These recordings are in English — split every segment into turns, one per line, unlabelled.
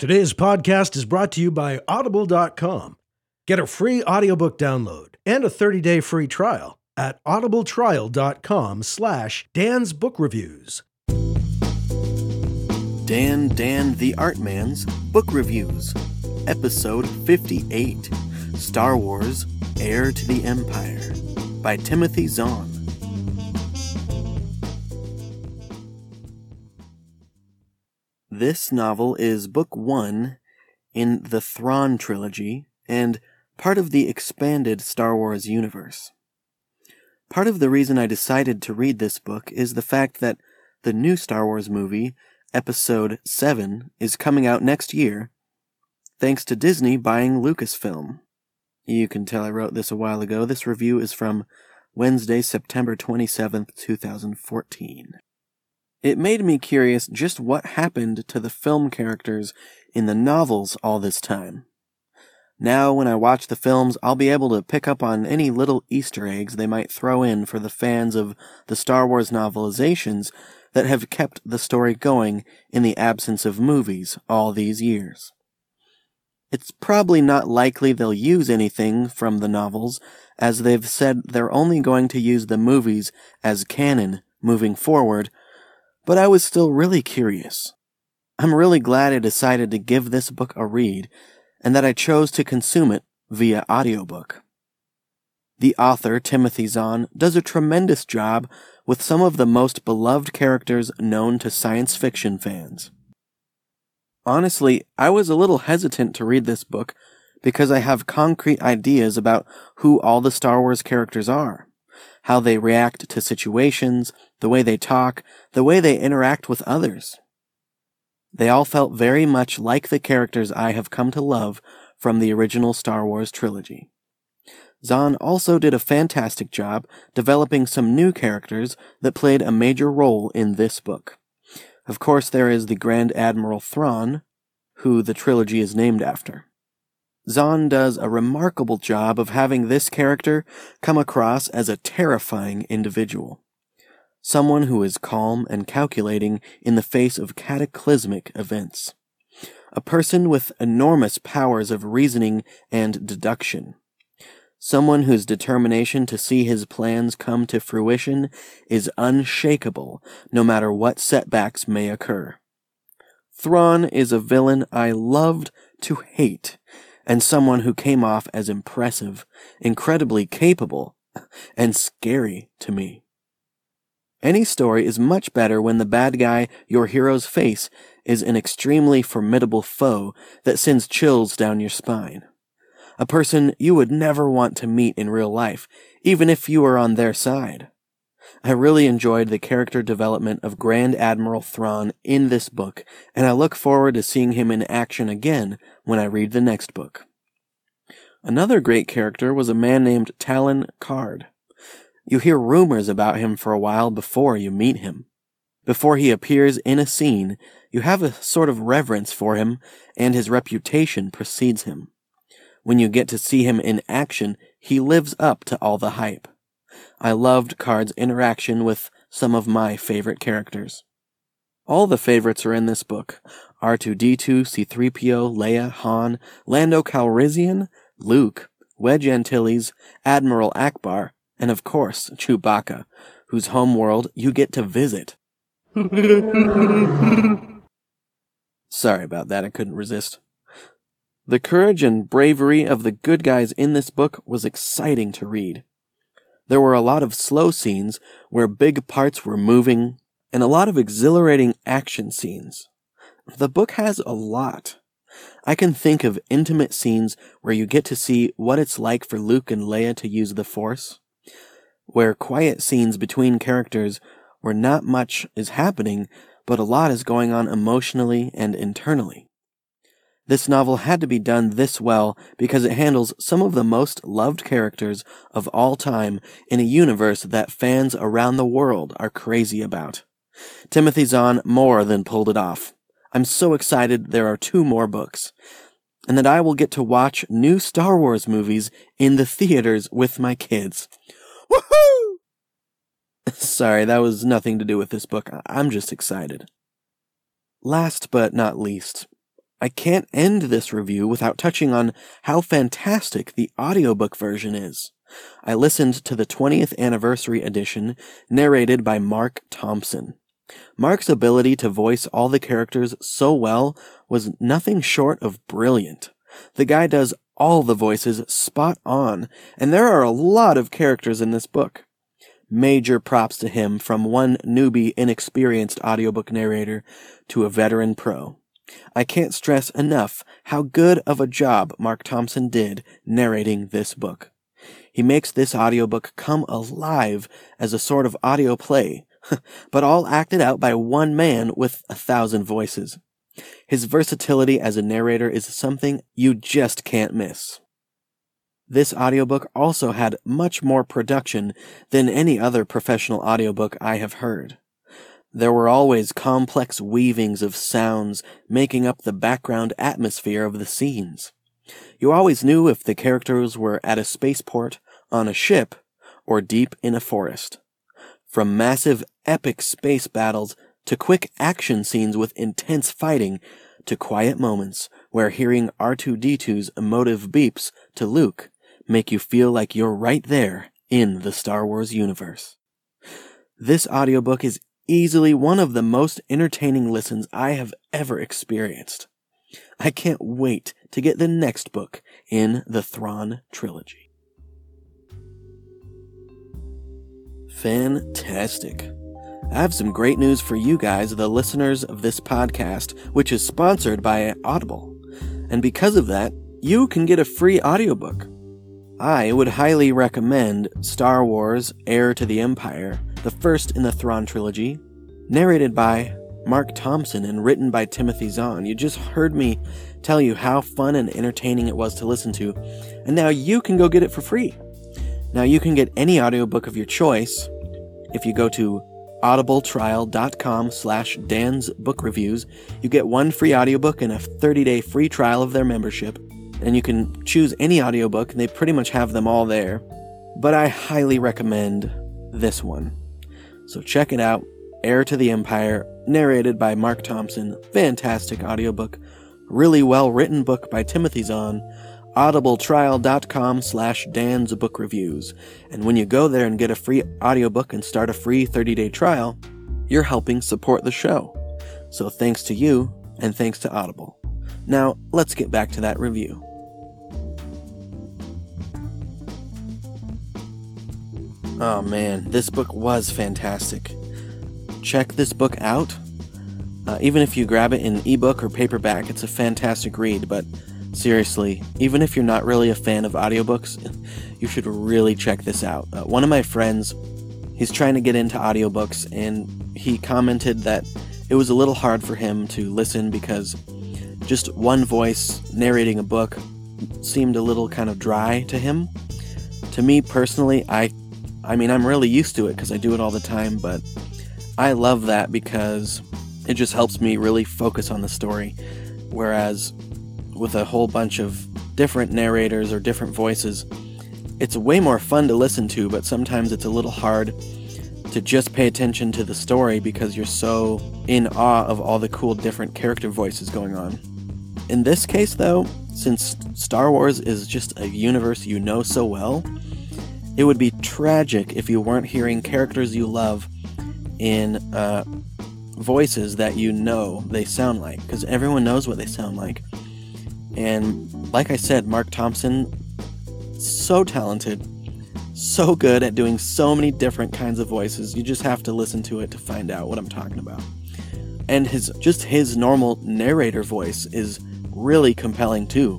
Today's podcast is brought to you by Audible.com. Get a free audiobook download and a 30-day free trial at audibletrial.com slash Dan's Book Reviews.
Dan Dan the Art Man's Book Reviews, Episode 58 Star Wars Heir to the Empire by Timothy Zahn. This novel is book one in the Thrawn trilogy and part of the expanded Star Wars universe. Part of the reason I decided to read this book is the fact that the new Star Wars movie, Episode 7, is coming out next year, thanks to Disney buying Lucasfilm. You can tell I wrote this a while ago. This review is from Wednesday, September 27th, 2014. It made me curious just what happened to the film characters in the novels all this time. Now, when I watch the films, I'll be able to pick up on any little Easter eggs they might throw in for the fans of the Star Wars novelizations that have kept the story going in the absence of movies all these years. It's probably not likely they'll use anything from the novels, as they've said they're only going to use the movies as canon moving forward but I was still really curious. I'm really glad I decided to give this book a read and that I chose to consume it via audiobook. The author, Timothy Zahn, does a tremendous job with some of the most beloved characters known to science fiction fans. Honestly, I was a little hesitant to read this book because I have concrete ideas about who all the Star Wars characters are how they react to situations, the way they talk, the way they interact with others. They all felt very much like the characters I have come to love from the original Star Wars trilogy. Zahn also did a fantastic job developing some new characters that played a major role in this book. Of course, there is the Grand Admiral Thrawn, who the trilogy is named after. Zahn does a remarkable job of having this character come across as a terrifying individual. Someone who is calm and calculating in the face of cataclysmic events. A person with enormous powers of reasoning and deduction. Someone whose determination to see his plans come to fruition is unshakable, no matter what setbacks may occur. Thrawn is a villain I loved to hate, and someone who came off as impressive, incredibly capable, and scary to me. Any story is much better when the bad guy your heroes face is an extremely formidable foe that sends chills down your spine. A person you would never want to meet in real life, even if you were on their side. I really enjoyed the character development of Grand Admiral Thrawn in this book, and I look forward to seeing him in action again when I read the next book. Another great character was a man named Talon Karrde. You hear rumors about him for a while before you meet him. Before he appears in a scene, you have a sort of reverence for him, and his reputation precedes him. When you get to see him in action, he lives up to all the hype. I loved Karrde's interaction with some of my favorite characters. All the favorites are in this book. R2-D2, C-3PO, Leia, Han, Lando Calrissian, Luke, Wedge Antilles, Admiral Ackbar, and of course, Chewbacca, whose homeworld you get to visit. Sorry about that, I couldn't resist. The courage and bravery of the good guys in this book was exciting to read. There were a lot of slow scenes where big parts were moving, and a lot of exhilarating action scenes. The book has a lot. I can think of intimate scenes where you get to see what it's like for Luke and Leia to use the Force, where quiet scenes between characters where not much is happening, but a lot is going on emotionally and internally. This novel had to be done this well because it handles some of the most loved characters of all time in a universe that fans around the world are crazy about. Timothy Zahn more than pulled it off. I'm so excited there are two more books. And that I will get to watch new Star Wars movies in the theaters with my kids. Woohoo! Sorry, that was nothing to do with this book. I'm just excited. Last but not least, I can't end this review without touching on how fantastic the audiobook version is. I listened to the 20th anniversary edition narrated by Mark Thompson. Mark's ability to voice all the characters so well was nothing short of brilliant. The guy does all the voices spot on, and there are a lot of characters in this book. Major props to him from one newbie, inexperienced audiobook narrator to a veteran pro. I can't stress enough how good of a job Mark Thompson did narrating this book. He makes this audiobook come alive as a sort of audio play, but all acted out by one man with a thousand voices. His versatility as a narrator is something you just can't miss. This audiobook also had much more production than any other professional audiobook I have heard. There were always complex weavings of sounds making up the background atmosphere of the scenes. You always knew if the characters were at a spaceport, on a ship, or deep in a forest. From massive, epic space battles to quick action scenes with intense fighting to quiet moments where hearing R2D2's emotive beeps to Luke make you feel like you're right there in the Star Wars universe. This audiobook is easily one of the most entertaining listens I have ever experienced. I can't wait to get the next book in the Thrawn trilogy. Fantastic. I have some great news for you guys, the listeners of this podcast, which is sponsored by Audible. And because of that, you can get a free audiobook. I would highly recommend Star Wars Heir to the Empire the first in the Thrawn trilogy, narrated by Mark Thompson and written by Timothy Zahn. You just heard me tell you how fun and entertaining it was to listen to, and now you can go get it for free. Now you can get any audiobook of your choice if you go to audibletrial.com slash dan's book reviews you get one free audiobook and a 30-day free trial of their membership and you can choose any audiobook and they pretty much have them all there but i highly recommend this one so check it out Heir to the Empire, narrated by Mark Thompson. Fantastic audiobook. Really well written book by Timothy Zahn. audibletrial.com slash Dan's Book Reviews. And when you go there and get a free audiobook and start a free 30-day trial, you're helping support the show. So thanks to you, and thanks to Audible. Now, let's get back to that review. Oh man, this book was fantastic. Check this book out. Uh, even if you grab it in ebook or paperback, it's a fantastic read, but seriously, even if you're not really a fan of audiobooks, you should really check this out. Uh, one of my friends, he's trying to get into audiobooks, and he commented that it was a little hard for him to listen because just one voice narrating a book seemed a little kind of dry to him. To me personally, I I mean, I'm really used to it because I do it all the time, but I love that because it just helps me really focus on the story. Whereas with a whole bunch of different narrators or different voices, it's way more fun to listen to, but sometimes it's a little hard to just pay attention to the story because you're so in awe of all the cool different character voices going on. In this case, though, since Star Wars is just a universe you know so well, it would be tragic if you weren't hearing characters you love in uh, voices that you know they sound like, because everyone knows what they sound like. And like I said, Mark Thompson, so talented, so good at doing so many different kinds of voices. You just have to listen to it to find out what I'm talking about. And his just his normal narrator voice is really compelling too.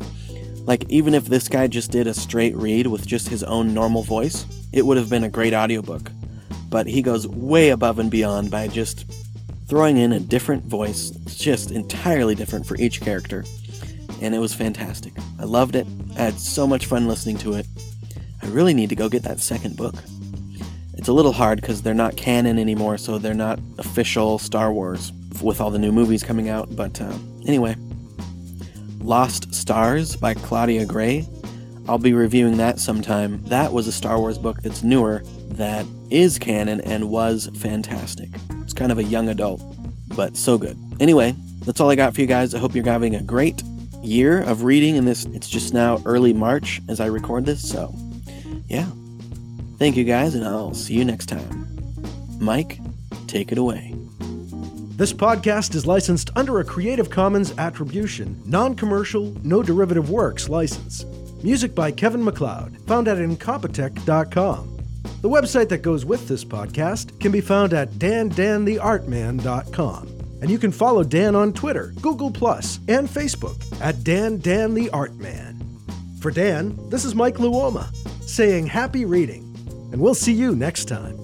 Like, even if this guy just did a straight read with just his own normal voice, it would have been a great audiobook. But he goes way above and beyond by just throwing in a different voice, just entirely different for each character. And it was fantastic. I loved it. I had so much fun listening to it. I really need to go get that second book. It's a little hard because they're not canon anymore, so they're not official Star Wars with all the new movies coming out. But uh, anyway, Lost Stars by Claudia Gray. I'll be reviewing that sometime. That was a Star Wars book that's newer, that is canon, and was fantastic. It's kind of a young adult, but so good. Anyway, that's all I got for you guys. I hope you're having a great year of reading in this. It's just now early March as I record this, so yeah. Thank you guys, and I'll see you next time. Mike, take it away.
This podcast is licensed under a Creative Commons Attribution, Non Commercial, No Derivative Works license. Music by Kevin MacLeod, found at Incompetech.com. The website that goes with this podcast can be found at dandantheartman.com. And you can follow Dan on Twitter, Google, and Facebook at Dan Dan the Art Man. For Dan, this is Mike Luoma saying happy reading, and we'll see you next time.